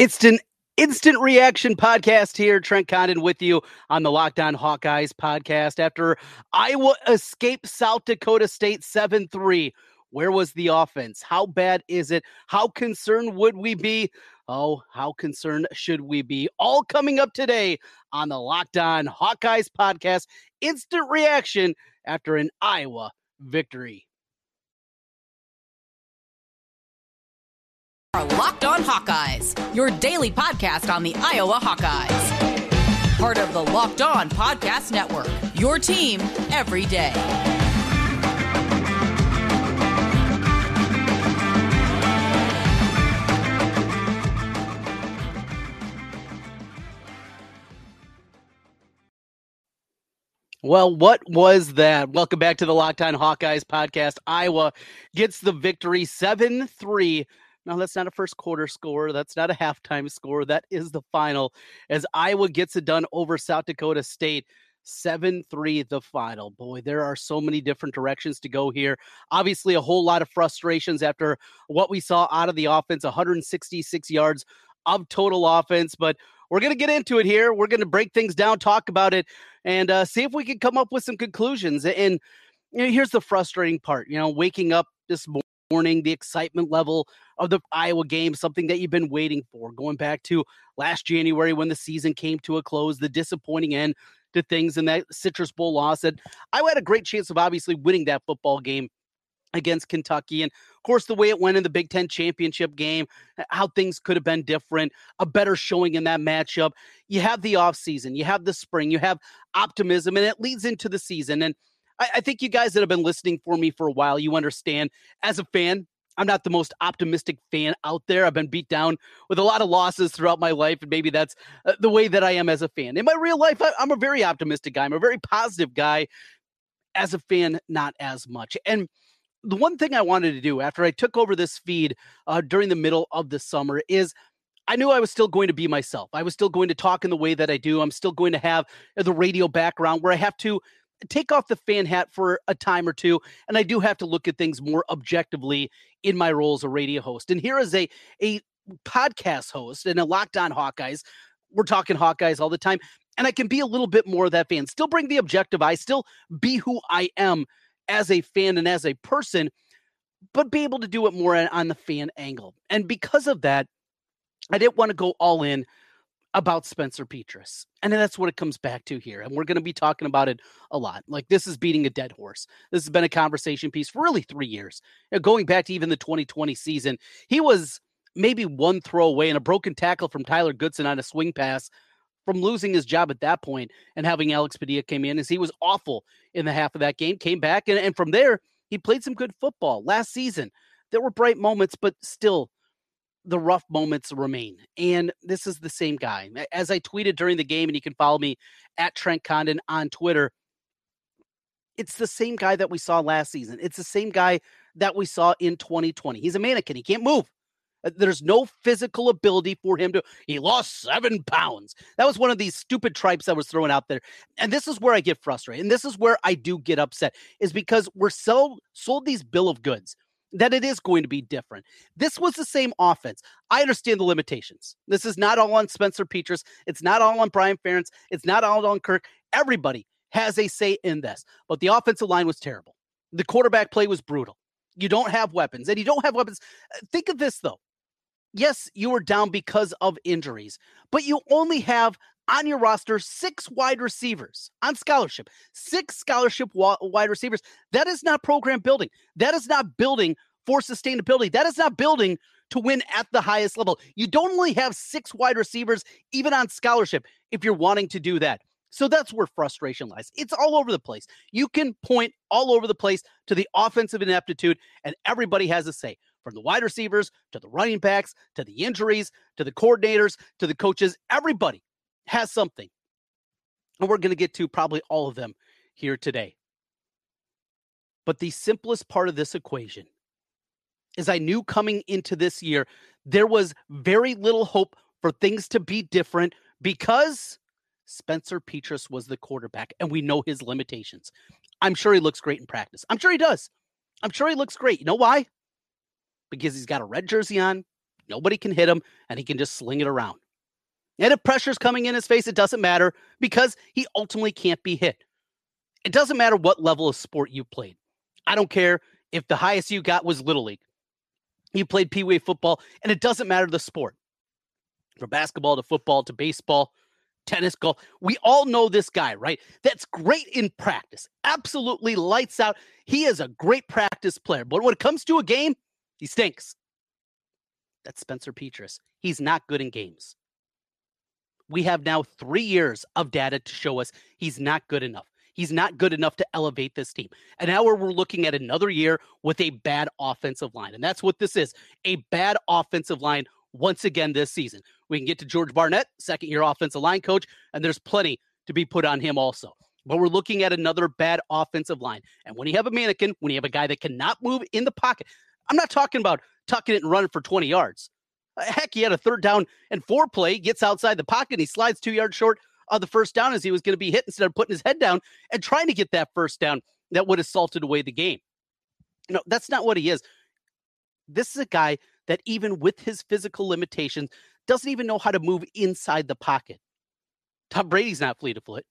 Instant instant reaction podcast here. Trent Condon with you on the Locked On Hawkeyes podcast. After Iowa escaped South Dakota State 7 3, where was the offense? How bad is it? How concerned would we be? Oh, how concerned should we be? All coming up today on the Locked On Hawkeyes podcast. Instant reaction after an Iowa victory. Are Locked On Hawkeyes, your daily podcast on the Iowa Hawkeyes. Part of the Locked On Podcast Network, your team every day. Well, what was that? Welcome back to the Locked On Hawkeyes podcast. Iowa gets the victory 7 3 no, that's not a first quarter score. That's not a halftime score. That is the final as Iowa gets it done over South Dakota State. 7 3 the final. Boy, there are so many different directions to go here. Obviously, a whole lot of frustrations after what we saw out of the offense 166 yards of total offense. But we're going to get into it here. We're going to break things down, talk about it, and uh, see if we can come up with some conclusions. And you know, here's the frustrating part you know, waking up this morning morning, the excitement level of the Iowa game, something that you've been waiting for, going back to last January when the season came to a close, the disappointing end to things in that Citrus Bowl loss. That I had a great chance of obviously winning that football game against Kentucky. And of course, the way it went in the Big Ten championship game, how things could have been different, a better showing in that matchup. You have the offseason, you have the spring, you have optimism, and it leads into the season. And I, I think you guys that have been listening for me for a while, you understand as a fan, I'm not the most optimistic fan out there. I've been beat down with a lot of losses throughout my life, and maybe that's uh, the way that I am as a fan. In my real life, I, am a very optimistic guy. I'm a very positive guy. As a fan, not as much. And the one thing I wanted to do after I took over this feed uh, during the middle of the summer is I knew I was still going to be myself. I was still going to talk in the way that I do. I'm still going to have the radio background where I have to take off the fan hat for a time or two, and I do have to look at things more objectively in my role as a radio host. And here is a a podcast host and a Locked On Hawkeyes. We're talking Hawkeyes all the time, and I can be a little bit more of that fan. Still bring the objective eye, still be who I am as a fan and as a person, but be able to do it more on the fan angle. And because of that, I didn't want to go all in about Spencer Petras. And that's what it comes back to here. And we're going to be talking about it a lot. Like this is beating a dead horse. This has been a conversation piece for really three years. You know, going back to even the 2020 season, he was maybe one throw away and a broken tackle from Tyler Goodson on a swing pass from losing his job at that point and having Alex Padilla came in as he was awful in the half of that game, came back. And, and from there, he played some good football last season. There were bright moments, but still the rough moments remain. And this is the same guy. As I tweeted during the game, and you can follow me at Trent Condon on Twitter, it's the same guy that we saw last season. It's the same guy that we saw in 2020. He's a mannequin. He can't move. Uh, there's no physical ability for him to. He lost seven pounds. That was one of these stupid tripes that was thrown out there. And this is where I get frustrated. And this is where I do get upset, is because we're sold, sold these bill of goods that it is going to be different. This was the same offense. I understand the limitations. This is not all on Spencer Petras. It's not all on Brian Ferentz. It's not all on Kirk. Everybody has a say in this. But the offensive line was terrible. The quarterback play was brutal. You don't have weapons, and you don't have weapons. Uh, think of this, though. Yes, you were down because of injuries, but you only have on your roster six wide receivers on scholarship, six scholarship wide receivers. That is not program building. That is not building for sustainability. That is not building to win at the highest level. You don't only have six wide receivers, even on scholarship, if you're wanting to do that. So that's where frustration lies. It's all over the place. You can point all over the place to the offensive ineptitude, and everybody has a say from the wide receivers to the running backs to the injuries to the coordinators to the coaches. Everybody has something. And we're going to get to probably all of them here today. But the simplest part of this equation is I knew coming into this year, there was very little hope for things to be different because Spencer Petras was the quarterback and we know his limitations. I'm sure he looks great in practice. I'm sure he does. I'm sure he looks great. You know why? Because he's got a red jersey on, Nobody can hit him, and he can just sling it around. And if pressure's coming in his face, it doesn't matter because he ultimately can't be hit. It doesn't matter what level of sport you played. I don't care if the highest you got was Little League. You played Pee Wee football, and it doesn't matter the sport. From basketball to football to baseball, tennis, golf. We all know this guy, right? That's great in practice. Absolutely lights out. He is a great practice player. But when it comes to a game, he stinks. That's Spencer Petras. He's not good in games. We have now three years of data to show us he's not good enough. He's not good enough to elevate this team. And now we're, looking at another year with a bad offensive line. And that's what this is a bad offensive line once again this season. We can get to George Barnett, second year offensive line coach, and there's plenty to be put on him also. But we're looking at another bad offensive line. And when you have a mannequin, when you have a guy that cannot move in the pocket, I'm not talking about tucking it and running for 20 yards. Uh, heck, he had a third down and four play, gets outside the pocket, and he slides two yards short of the first down as he was going to be hit instead of putting his head down and trying to get that first down that would have salted away the game. No, that's not what he is. This is a guy that, even with his physical limitations, doesn't even know how to move inside the pocket. Tom Brady's not fleet of foot.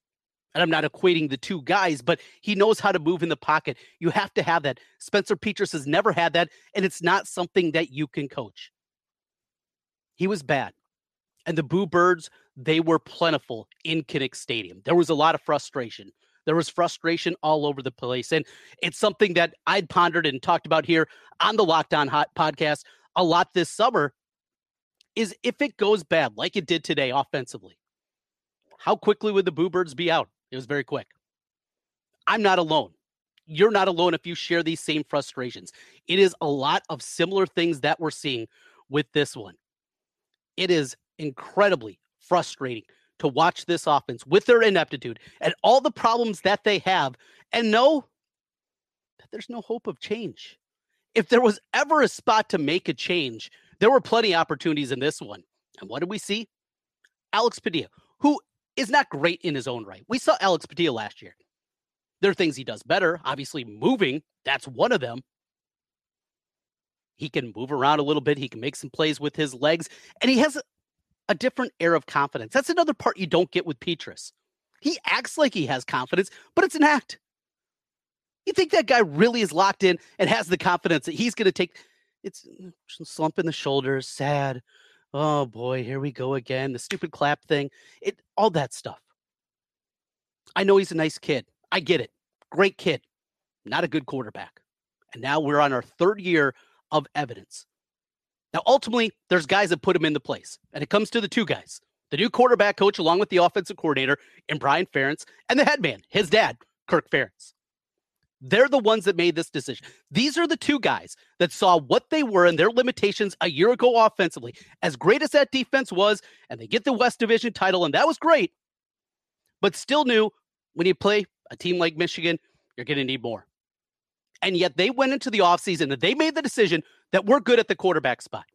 And I'm not equating the two guys, but he knows how to move in the pocket. You have to have that. Spencer Petras has never had that, and it's not something that you can coach. He was bad. And the Boo Birds, they were plentiful in Kinnick Stadium. There was a lot of frustration. There was frustration all over the place. And it's something that I'd pondered and talked about here on the Locked On Hot podcast a lot this summer is if it goes bad, like it did today offensively, how quickly would the Boo Birds be out? It was very quick. I'm not alone. You're not alone if you share these same frustrations. It is a lot of similar things that we're seeing with this one. It is incredibly frustrating to watch this offense with their ineptitude and all the problems that they have and know that there's no hope of change. If there was ever a spot to make a change, there were plenty of opportunities in this one. And what did we see? Alex Padilla, who is not great in his own right. We saw Alex Padilla last year. There are things he does better. Obviously, moving, that's one of them. He can move around a little bit. He can make some plays with his legs, and he has a, different air of confidence. That's another part you don't get with Petras. He acts like he has confidence, but it's an act. You think that guy really is locked in and has the confidence that he's going to take? It's slump in the shoulders, sad oh boy, here we go again. The stupid clap thing, it all that stuff. I know he's a nice kid. I get it. Great kid. Not a good quarterback. And now we're on our third year of evidence. Now, ultimately, there's guys that put him into place. And it comes to the two guys the new quarterback coach, along with the offensive coordinator, and Brian Ferentz, and the head man, his dad, Kirk Ferentz. They're the ones that made this decision. These are the two guys that saw what they were and their limitations a year ago offensively. As great as that defense was, and they get the West Division title, and that was great, but still knew when you play a team like Michigan, you're going to need more. And yet they went into the offseason and they made the decision that we're good at the quarterback spot,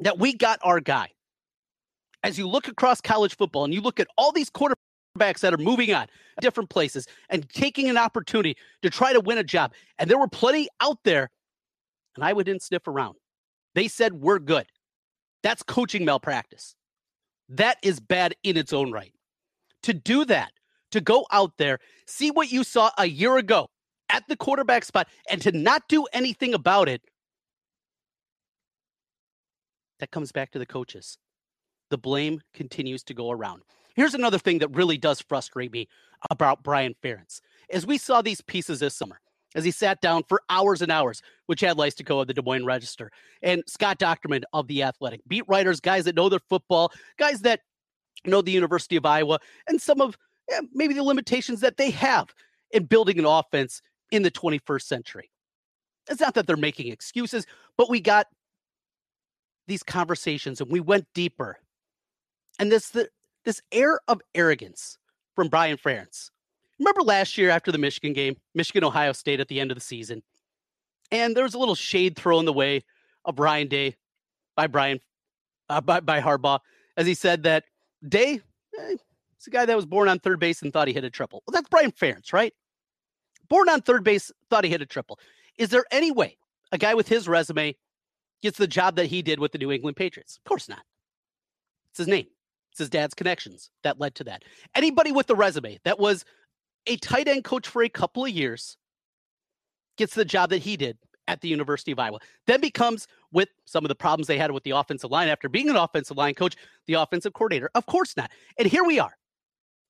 that we got our guy. As you look across college football and you look at all these quarterbacks, that are moving on different places and taking an opportunity to try to win a job. And there were plenty out there, and I didn't sniff around. They said, We're good. That's coaching malpractice. That is bad in its own right. To do that, to go out there, see what you saw a year ago at the quarterback spot, and to not do anything about it, that comes back to the coaches. The blame continues to go around. Here's another thing that really does frustrate me about Brian Ferentz. As we saw these pieces this summer, as he sat down for hours and hours with Chad Leistikow of the Des Moines Register and Scott Dochterman of The Athletic, beat writers, guys that know their football, guys that know the University of Iowa, and some of yeah, maybe the limitations that they have in building an offense in the 21st century. It's not that they're making excuses, but we got these conversations and we went deeper. And this the this air of arrogance from Brian Ferentz. Remember last year after the Michigan game, Michigan Ohio State at the end of the season, and there was a little shade thrown the way of Brian Day by Brian uh, by, by Harbaugh as he said that Day eh, it's a guy that was born on third base and thought he hit a triple. Well, that's Brian Ferentz, right? Born on third base, thought he hit a triple. Is there any way a guy with his resume gets the job that he did with the New England Patriots? Of course not. It's his name. It's his dad's connections that led to that. Anybody with the resume that was a tight end coach for a couple of years gets the job that he did at the University of Iowa. Then becomes, with some of the problems they had with the offensive line after being an offensive line coach, the offensive coordinator. Of course not. And here we are.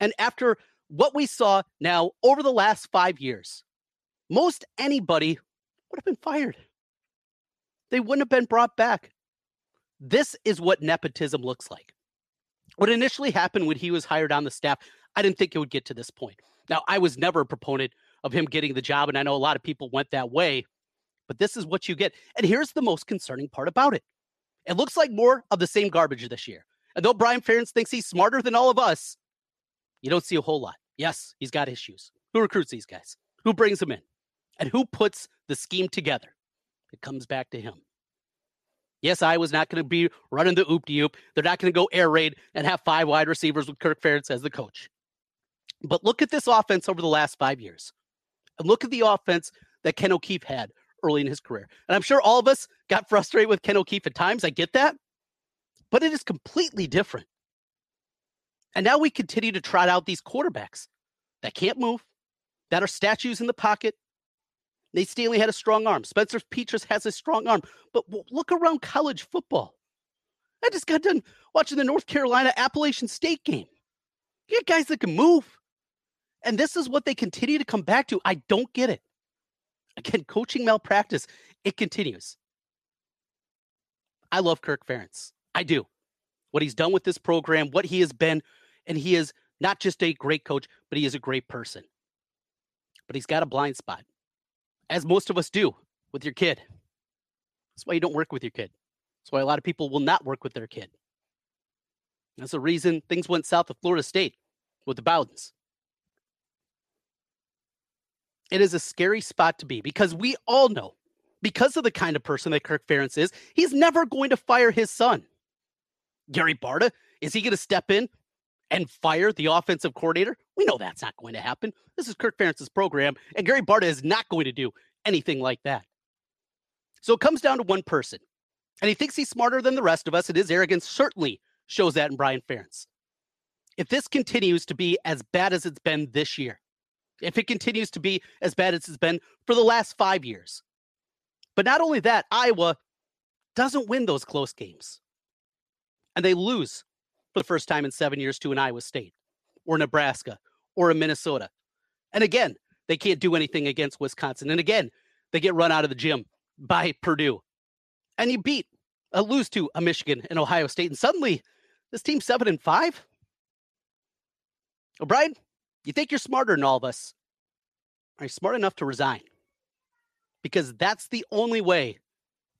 And after what we saw now over the last five years, most anybody would have been fired. They wouldn't have been brought back. This is what nepotism looks like. What initially happened when he was hired on the staff, I didn't think it would get to this point. Now, I was never a proponent of him getting the job, and I know a lot of people went that way, but this is what you get. And here's the most concerning part about it it looks like more of the same garbage this year. And though Brian Ferentz thinks he's smarter than all of us, you don't see a whole lot. Yes, he's got issues. Who recruits these guys? Who brings them in? And who puts the scheme together? It comes back to him. Yes, I was not going to be running the oop de oop. They're not going to go air raid and have five wide receivers with Kirk Ferentz as the coach. But look at this offense over the last five years. And look at the offense that Ken O'Keefe had early in his career. And I'm sure all of us got frustrated with Ken O'Keefe at times. I get that. But it is completely different. And now we continue to trot out these quarterbacks that can't move, that are statues in the pocket, Nate Stanley had a strong arm. Spencer Petras has a strong arm. But look around college football. I just got done watching the North Carolina Appalachian State game. You got guys that can move. And this is what they continue to come back to. I don't get it. Again, coaching malpractice, it continues. I love Kirk Ferentz. I do. What he's done with this program, what he has been, and he is not just a great coach, but he is a great person. But he's got a blind spot as most of us do with your kid. That's why you don't work with your kid. That's why a lot of people will not work with their kid. That's the reason things went south of Florida State with the Bowdens. It is a scary spot to be because we all know, because of the kind of person that Kirk Ferentz is, he's never going to fire his son. Gary Barta, is he going to step in and fire the offensive coordinator? We know that's not going to happen. This is Kirk Ferentz's program, and Gary Barta is not going to do anything like that. So it comes down to one person, and he thinks he's smarter than the rest of us, and his arrogance certainly shows that in Brian Ferentz. If this continues to be as bad as it's been this year, if it continues to be as bad as it's been for the last five years, but not only that, Iowa doesn't win those close games, and they lose for the first time in seven years to an Iowa State or Nebraska or a Minnesota. And again, they can't do anything against Wisconsin. And again, they get run out of the gym by Purdue. And you beat, a lose to a Michigan and Ohio State. And suddenly, this team's seven and five. O'Brien, you think you're smarter than all of us. Are you smart enough to resign? Because that's the only way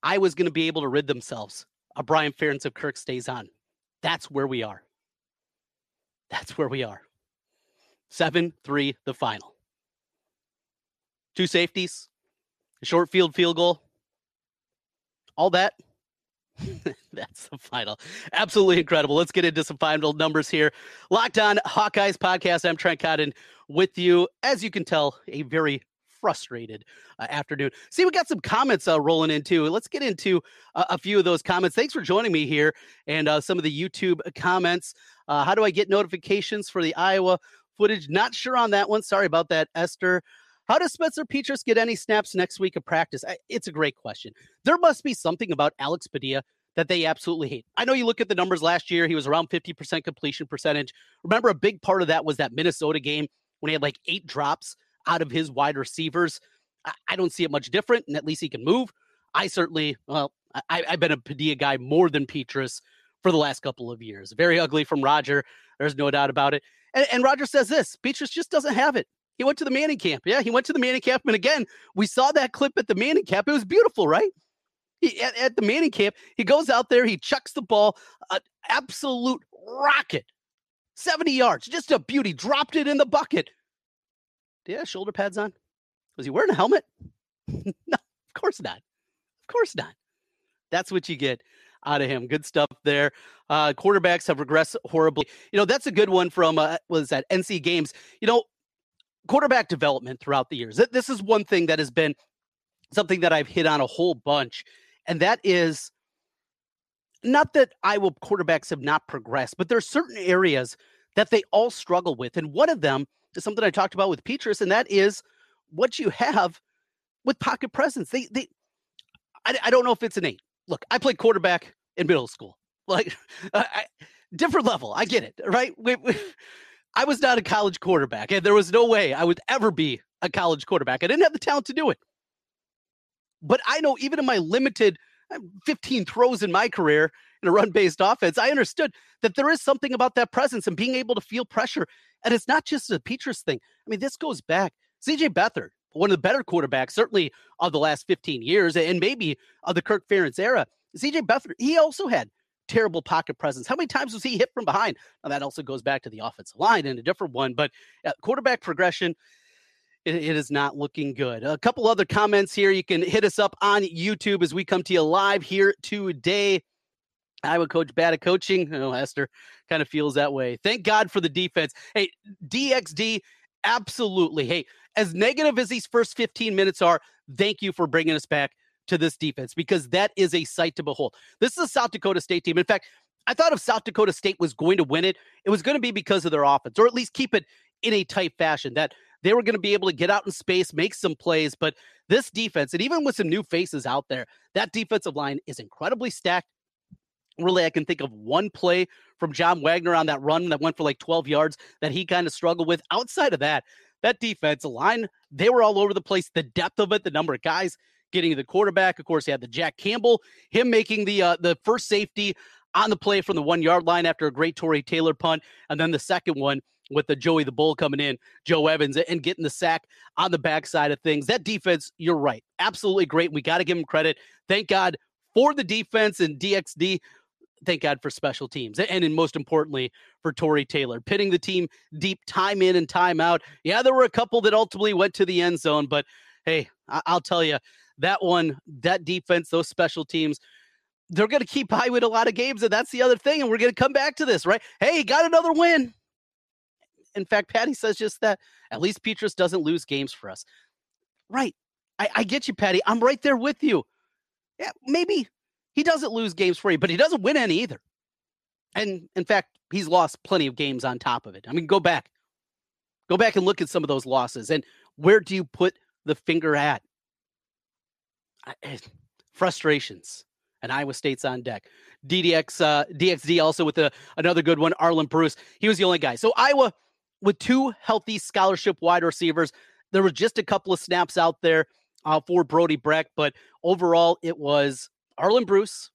I was going to be able to rid themselves uh, of Brian Ferentz if Kirk stays on. That's where we are. That's where we are. 7 3, the final. Two safeties, a short field field goal, all that. That's the final. Absolutely incredible. Let's get into some final numbers here. Locked on Hawkeyes podcast. I'm Trent Condon with you. As you can tell, a very frustrated uh, afternoon. See, we got some comments uh, rolling into. Let's get into uh, a few of those comments. Thanks for joining me here and uh, some of the YouTube comments. Uh, how do I get notifications for the Iowa footage? Not sure on that one. Sorry about that, Esther. How does Spencer Petras get any snaps next week of practice? I, it's a great question. There must be something about Alex Padilla that they absolutely hate. I know you look at the numbers last year, he was around 50% completion percentage. Remember, a big part of that was that Minnesota game when he had like eight drops out of his wide receivers. I, don't see it much different, and at least he can move. I certainly, well, I, have been a Padilla guy more than Petras for the last couple of years. Very ugly from Roger. There's no doubt about it. And, and Roger says this Petras just doesn't have it. He went to the Manning camp. Yeah, he went to the Manning camp. And again, we saw that clip at the Manning camp. It was beautiful, right? He, at, at the Manning camp, he goes out there, he chucks the ball, an absolute rocket, 70 yards, just a beauty, dropped it in the bucket yeah, shoulder pads on? Was he wearing a helmet? no, of course not. Of course not. That's what you get out of him. Good stuff there. Uh, quarterbacks have regressed horribly. You know, that's a good one from, uh, was that NC Games. You know, quarterback development throughout the years. This is one thing that has been something that I've hit on a whole bunch. and that is not that Iowa quarterbacks have not progressed, but there are certain areas that they all struggle with. And one of them is something I talked about with Petras, and that is what you have with pocket presence. They, they, I, I don't know if it's innate. Look, I played quarterback in middle school, like I, different level. I get it, right? We, we, I was not a college quarterback, and there was no way I would ever be a college quarterback. I didn't have the talent to do it. But I know even in my limited 15 throws in my career in a run based offense, I understood that there is something about that presence and being able to feel pressure. And it's not just a Petras thing. I mean, this goes back. CJ Beathard, one of the better quarterbacks, certainly of the last 15 years, and maybe of the Kirk Ferentz era. CJ Beathard, he also had terrible pocket presence. How many times was he hit from behind? Now, that also goes back to the offensive line and a different one, but uh, quarterback progression, it, it is not looking good. A couple other comments here. You can hit us up on YouTube as we come to you live here today. Iowa coach bad at coaching. Oh, Esther kind of feels that way. Thank God for the defense. Hey, DXD, absolutely. Hey, as negative as these first 15 minutes are, thank you for bringing us back to this defense because that is a sight to behold. This is a South Dakota State team. In fact, I thought if South Dakota State was going to win it, it was going to be because of their offense, or at least keep it in a tight fashion. That they were going to be able to get out in space, make some plays. But this defense, and even with some new faces out there, that defensive line is incredibly stacked. Really, I can think of one play from John Waggoner on that run that went for like 12 yards that he kind of struggled with. Outside of that, that defensive line, they were all over the place. The depth of it, the number of guys getting the quarterback. Of course, he had the Jack Campbell, him making the uh, the first safety on the play from the one yard line after a great Tory Taylor punt, and then the second one with the Joey the Bull coming in, Joe Evans, and getting the sack on the backside of things. That defense, you're right, absolutely great. We got to give him credit. Thank God for the defense and DXD. Thank God for special teams, and, and most importantly for Tory Taylor, pitting the team deep time in and time out. Yeah, there were a couple that ultimately went to the end zone, but hey, I- I'll tell you, that one, that defense, those special teams, they're going to keep high with a lot of games. And that's the other thing. And we're going to come back to this, right? Hey, got another win. In fact, Patty says just that. At least Petras doesn't lose games for us. Right. I, I get you, Patty. I'm right there with you. Yeah, maybe he doesn't lose games for you, but he doesn't win any either. And in fact, he's lost plenty of games on top of it. I mean, go back. Go back and look at some of those losses. And where do you put the finger at? Eh, frustrations. And Iowa State's on deck. DDX, uh, DXD also with a, another good one. Arland Bruce. He was the only guy. So Iowa with two healthy scholarship wide receivers. There were just a couple of snaps out there uh, for Brody Brecht, but overall it was Arland Bruce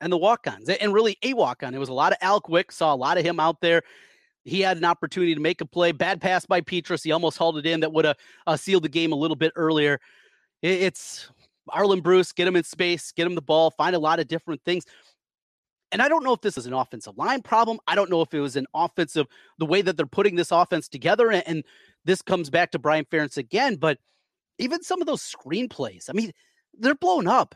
and the walk-ons, and really a walk-on. It was a lot of Al Quick. Saw a lot of him out there. He had an opportunity to make a play. Bad pass by Petras. He almost hauled it in. That would have uh, sealed the game a little bit earlier. It, it's Arland Bruce, get him in space, get him the ball, find a lot of different things. And I don't know if this is an offensive line problem. I don't know if it was an offensive, the way that they're putting this offense together. And, and this comes back to Brian Ferentz again. But even some of those screenplays, I mean, they're blown up.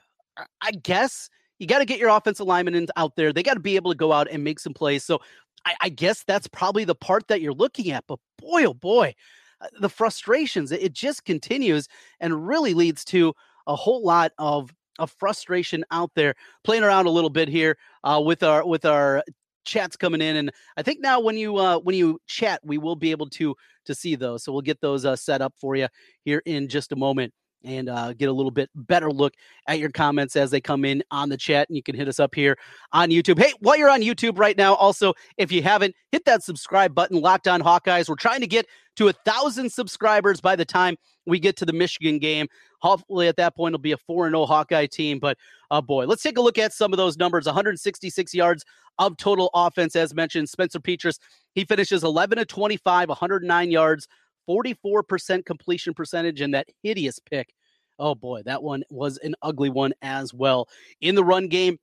I guess you got to get your offensive linemen out there. They got to be able to go out and make some plays. So I, I, guess that's probably the part that you're looking at. But boy, oh boy, uh, the frustrations, it just continues and really leads to a whole lot of of frustration out there playing around a little bit here uh, with our with our chats coming in and i think now when you uh, when you chat we will be able to to see those so we'll get those uh, set up for you here in just a moment and uh, get a little bit better look at your comments as they come in on the chat. And you can hit us up here on YouTube. Hey, while you're on YouTube right now, also, if you haven't, hit that subscribe button, Locked On Hawkeyes. We're trying to get to a thousand subscribers by the time we get to the Michigan game. Hopefully, at that point, it'll be a 4 0 Hawkeye team. But uh, boy, let's take a look at some of those numbers 166 yards of total offense, as mentioned. Spencer Petras, he finishes 11 to 25, 109 yards, 44% completion percentage, and that hideous pick. Oh boy, that one was an ugly one as well. In the run game,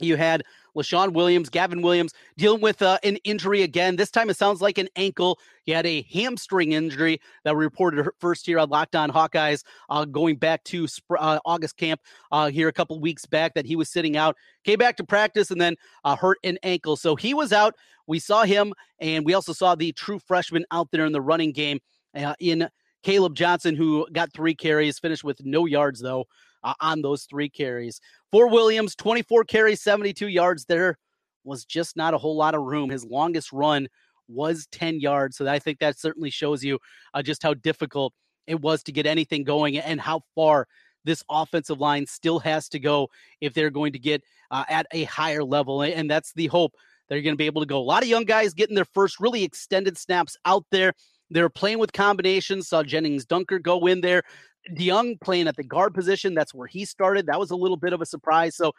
you had Leshon Williams, Gavin Williams dealing with uh, an injury again. This time it sounds like an ankle. He had a hamstring injury that we reported first here on Locked On Hawkeyes, uh, going back to uh, August camp uh, here a couple weeks back that he was sitting out. Came back to practice and then uh, hurt an ankle. So he was out. We saw him, and we also saw the true freshman out there in the running game uh, in Caleb Johnson, who got three carries, finished with no yards though uh, on those three carries. For Williams, 24 carries, 72 yards. There was just not a whole lot of room. His longest run was 10 yards. So I think that certainly shows you uh, just how difficult it was to get anything going and how far this offensive line still has to go if they're going to get uh, at a higher level. And that's the hope they're going to be able to go. A lot of young guys getting their first really extended snaps out there. They're playing with combinations. Saw Jennings Dunker go in there. DeJong playing at the guard position. That's where he started. That was a little bit of a surprise. So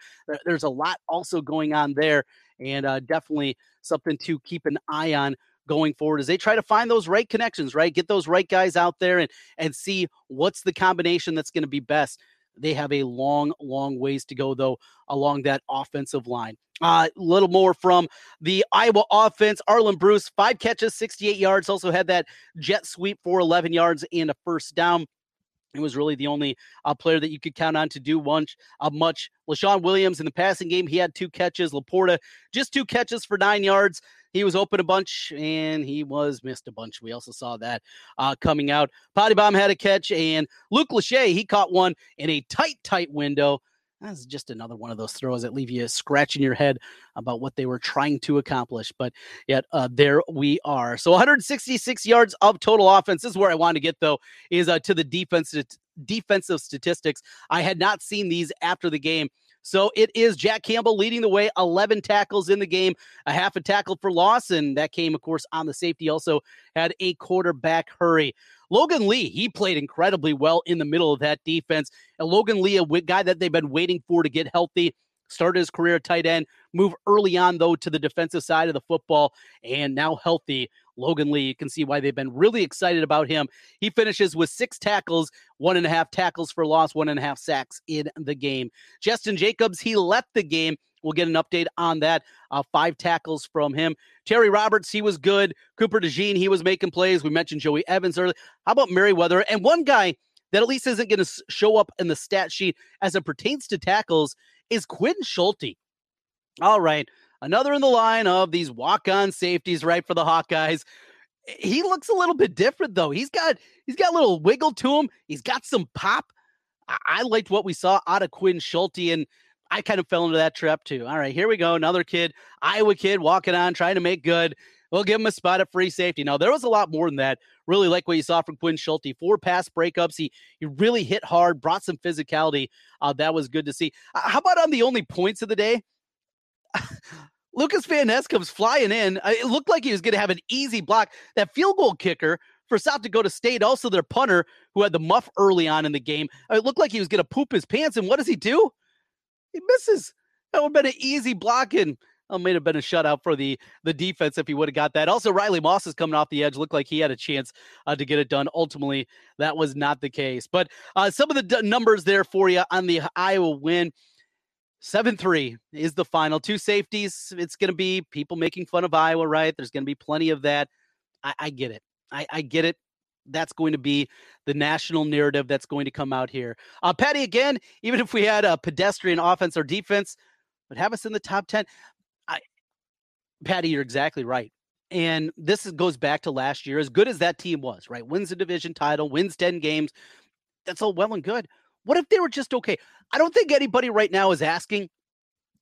there's a lot also going on there, and uh, definitely something to keep an eye on going forward as they try to find those right connections, right? Get those right guys out there and and see what's the combination that's going to be best. They have a long, long ways to go though along that offensive line. A uh, little more from the Iowa offense. Arland Bruce, five catches, 68 yards. Also had that jet sweep for 11 yards and a first down. It was really the only uh, player that you could count on to do much. Uh, much. Leshon Williams in the passing game, he had two catches. Laporta just two catches for nine yards. He was open a bunch and he was missed a bunch. We also saw that uh, coming out. Potty Bomb had a catch, and Luke Lachey he caught one in a tight, tight window. That's just another one of those throws that leave you scratching your head about what they were trying to accomplish. But yet, uh, there we are. So 166 yards of total offense. This is where I want to get, though, is uh, to the defensive, defensive statistics. I had not seen these after the game. So it is Jack Campbell leading the way, 11 tackles in the game, a half a tackle for. And that came, of course, on the safety. Also had a quarterback hurry. Logan Lee, he played incredibly well in the middle of that defense. And Logan Lee, a guy that they've been waiting for to get healthy, started his career tight end, move early on, though, to the defensive side of the football, and now healthy. Logan Lee, you can see why they've been really excited about him. He finishes with six tackles, one and a half tackles for loss, one and a half sacks in the game. Jestin Jacobs, he left the game We'll get an update on that. Uh, five tackles from him. Terry Roberts, he was good. Cooper DeJean, he was making plays. We mentioned Joey Evans earlier. How about Merriweather? And one guy that at least isn't going to show up in the stat sheet as it pertains to tackles is Quinn Schulte. All right. Another in the line of these walk on safeties, right, for the Hawkeyes. He looks a little bit different, though. He's got he's got a little wiggle to him. He's got some pop. I, I liked what we saw out of Quinn Schulte, and I kind of fell into that trap too. All right, here we go. Another kid, Iowa kid, walking on, trying to make good. We'll give him a spot at free safety. Now, there was a lot more than that. Really like what you saw from Quinn Schulte. Four pass breakups. He he really hit hard, brought some physicality. Uh, that was good to see. Uh, how about on the only points of the day? Lucas Van Ness comes flying in. Uh, it looked like he was going to have an easy block. That field goal kicker for South Dakota State, also their punter who had the muff early on in the game. Uh, it looked like he was going to poop his pants. And what does he do? He misses. That would have been an easy block and well, may have been a shutout for the the defense if he would have got that. Also, Riley Moss is coming off the edge. Looked like he had a chance uh, to get it done. Ultimately, that was not the case. But uh, some of the d- numbers there for you on the Iowa win. 7 3 is the final. Two safeties. It's going to be people making fun of Iowa, right? There's going to be plenty of that. I, I get it. I, I get it that's going to be the national narrative that's going to come out here. Uh, Patty, again, even if we had a pedestrian offense or defense, would have us in the top 10. I, Patty, you're exactly right. And this is, goes back to last year, as good as that team was, right? Wins the division title, wins 10 games. That's all well and good. What if they were just okay? I don't think anybody right now is asking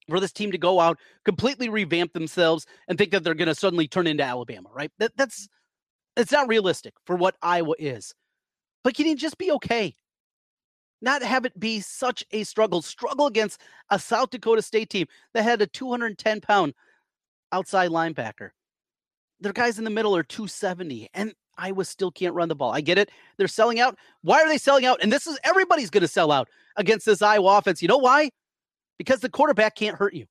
for this team to go out, completely revamp themselves, and think that they're going to suddenly turn into Alabama, right? That, that's it's not realistic for what Iowa is. But can you just be okay? Not have it be such a struggle. Struggle against a South Dakota State team that had a 210 pound outside linebacker. Their guys in the middle are 270, and Iowa still can't run the ball. I get it. They're selling out. Why are they selling out? And this is everybody's going to sell out against this Iowa offense. You know why? Because the quarterback can't hurt you.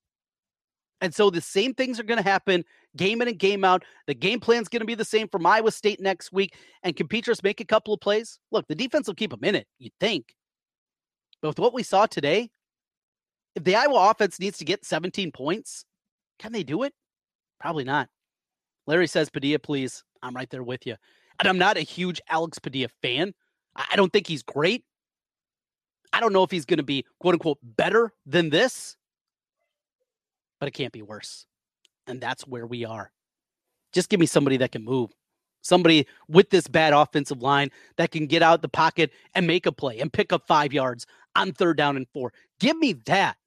And so the same things are going to happen game in and game out. The game plan is going to be the same from Iowa State next week. And can Petras make a couple of plays? Look, the defense will keep them in it, you'd think. But with what we saw today, if the Iowa offense needs to get 17 points, can they do it? Probably not. Larry says, Padilla, please. I'm right there with you. And I'm not a huge Alex Padilla fan. I don't think he's great. I don't know if he's going to be quote unquote better than this but it can't be worse. And that's where we are. Just give me somebody that can move, somebody with this bad offensive line that can get out the pocket and make a play and pick up five yards on third down and four. Give me that.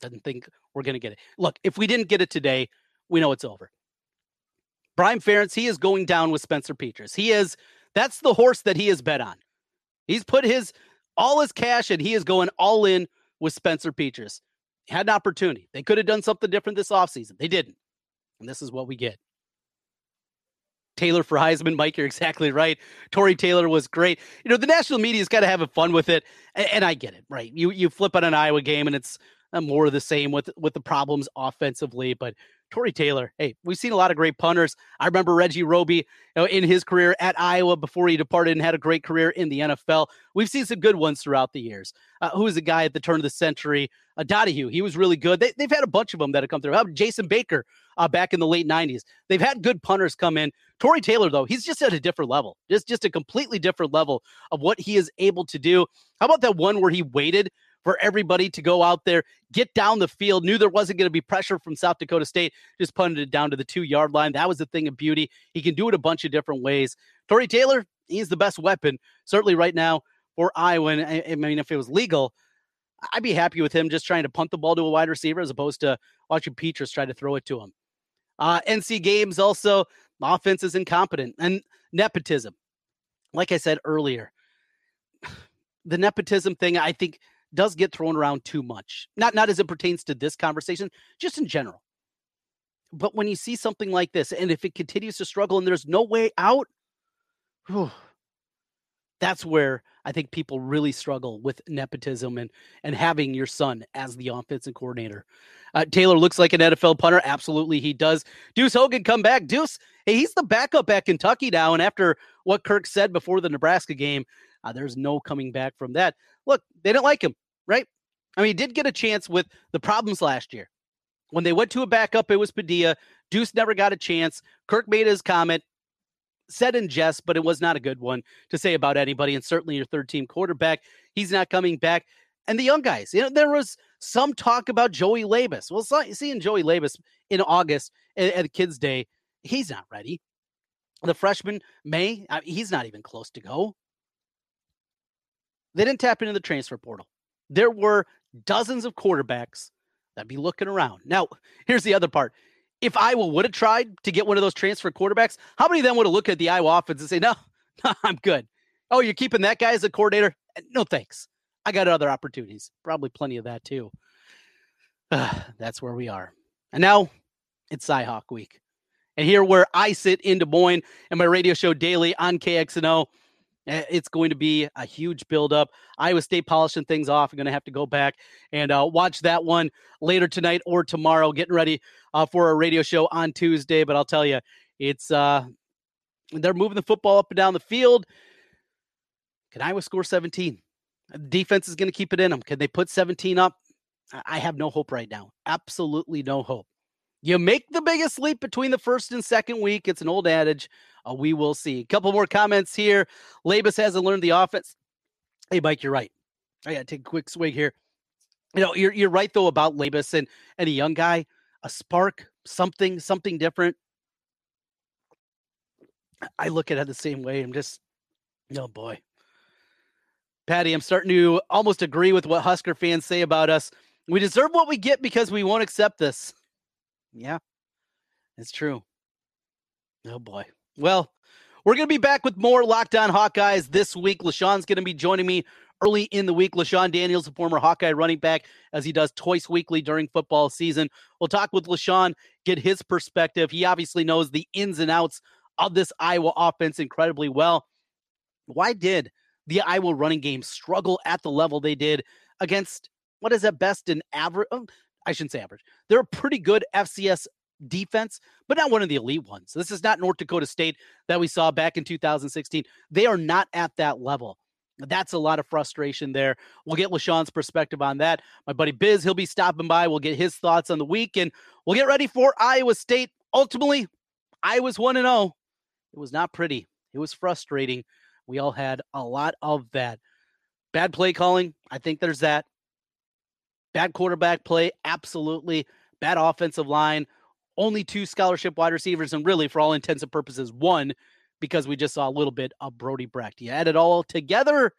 Doesn't think we're going to get it. Look, if we didn't get it today, we know it's over. Brian Ferentz, he is going down with Spencer Petras. He is that's the horse that he has bet on. He's put his all his cash and he is going all in with Spencer Petras. Had an opportunity. They could have done something different this offseason. They didn't. And this is what we get. Taylor for Heisman, Mike, you're exactly right. Tory Taylor was great. You know, the national media is kind of having fun with it, and, and, I get it, right? You you flip on an Iowa game, and it's uh, more of the same with with the problems offensively. But Tory Taylor, hey, we've seen a lot of great punters. I remember Reggie Roby you know, in his career at Iowa before he departed and had a great career in the NFL. We've seen some good ones throughout the years. Uh, who was a guy at the turn of the century? Uh, Donahue, he was really good. They, have had a bunch of them that have come through. Jason Baker uh, back in the late 90s? They've had good punters come in. Tory Taylor, though, he's just at a different level, just, just a completely different level of what he is able to do. How about that one where he waited for everybody to go out there, get down the field. Knew there wasn't going to be pressure from South Dakota State. Just punted it down to the two yard line. That was the thing of beauty. He can do it a bunch of different ways. Tory Taylor, he's the best weapon, certainly right now for Iowa. I, I mean, if it was legal, I'd be happy with him just trying to punt the ball to a wide receiver as opposed to watching Petras try to throw it to him. Uh, NC Games also, offense is incompetent and nepotism. Like I said earlier, the nepotism thing, I think does get thrown around too much. Not not as it pertains to this conversation, just in general. But when you see something like this, and if it continues to struggle and there's no way out, whew, that's where I think people really struggle with nepotism and and having your son as the offensive coordinator. Uh, Taylor looks like an NFL punter. Absolutely, he does. Deuce Hogan come back. Deuce, hey, he's the backup at Kentucky now. And after what Kirk said before the Nebraska game, uh, there's no coming back from that. Look, they didn't like him right? I mean, he did get a chance with the problems last year. When they went to a backup, it was Padilla. Deuce never got a chance. Kirk made his comment, said in jest, but it was not a good one to say about anybody, and certainly your third team quarterback. He's not coming back. And the young guys, you know, there was some talk about Joey Labas. Well, seeing Joey Labas in August at, at Kids Day, he's not ready. The freshman May, he's not even close to go. They didn't tap into the transfer portal there were dozens of quarterbacks that'd be looking around. Now, here's the other part. If Iowa would have tried to get one of those transfer quarterbacks, how many of them would have looked at the Iowa offense and say, no, no, I'm good. Oh, you're keeping that guy as a coordinator? No, thanks. I got other opportunities. Probably plenty of that too. Uh, that's where we are. And now it's Cyhawk week. And here where I sit in Des Moines and my radio show daily on KXNO, it's going to be a huge buildup. Iowa State polishing things off. I'm going to have to go back and uh, watch that one later tonight or tomorrow. Getting ready uh, for a radio show on Tuesday. But I'll tell you, it's uh, they're moving the football up and down the field. Can Iowa score 17? Defense is going to keep it in them. Can they put 17 up? I have no hope right now. Absolutely no hope. You make the biggest leap between the first and second week. It's an old adage. Uh, we will see. A couple more comments here. Labas hasn't learned the offense. Hey, Mike, you're right. I got to take a quick swig here. You know, you're you're right though about Labas and and a young guy, a spark, something, something different. I look at it the same way. I'm just, oh boy, Patty. I'm starting to almost agree with what Husker fans say about us. We deserve what we get because we won't accept this. Yeah, it's true. Oh boy. Well, we're going to be back with more Locked On Hawkeyes this week. LeShun's going to be joining me early in the week. LeShun Daniels, a former Hawkeye running back, as he does twice weekly during football season. We'll talk with LeShun, get his perspective. He obviously knows the ins and outs of this Iowa offense incredibly well. Why did the Iowa running game struggle at the level they did against what is at best an average? Oh, I shouldn't say average. They're a pretty good FCS defense, but not one of the elite ones. This is not North Dakota State that we saw back in 2016. They are not at that level. That's a lot of frustration there. We'll get LeShun's perspective on that. My buddy Biz, he'll be stopping by. We'll get his thoughts on the week and we'll get ready for Iowa State. Ultimately, Iowa's 1 0. It was not pretty. It was frustrating. We all had a lot of that. Bad play calling. I think there's that. Bad quarterback play. Absolutely. Bad offensive line only two scholarship wide receivers, and really, for all intents and purposes, one because we just saw a little bit of Brody Brecht. You add it all together,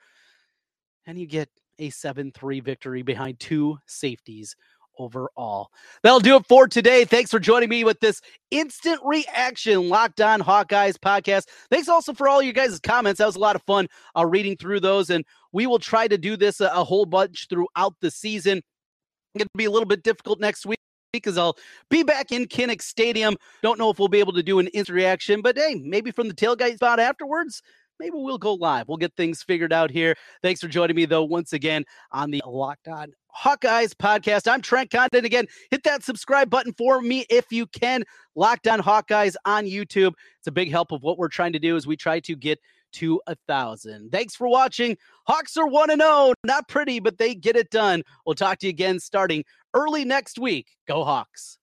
and you get a 7 3 victory behind two safeties overall. That'll do it for today. Thanks for joining me with this instant reaction Locked On Hawkeyes podcast. Thanks also for all you guys' comments. That was a lot of fun uh, reading through those, and we will try to do this a, a whole bunch throughout the season. Going to be a little bit difficult next week because I'll be back in Kinnick Stadium. Don't know if we'll be able to do an instant reaction, but hey, maybe from the tailgate spot afterwards, maybe we'll go live. We'll get things figured out here. Thanks for joining me, though, once again on the Locked On Hawkeyes podcast. I'm Trent Condon. Again, hit that subscribe button for me if you can. Locked On Hawkeyes on YouTube. It's a big help of what we're trying to do as we try to get to a thousand. Thanks for watching. Hawks are 1 and 0. Not pretty, but they get it done. We'll talk to you again starting early next week. Go Hawks.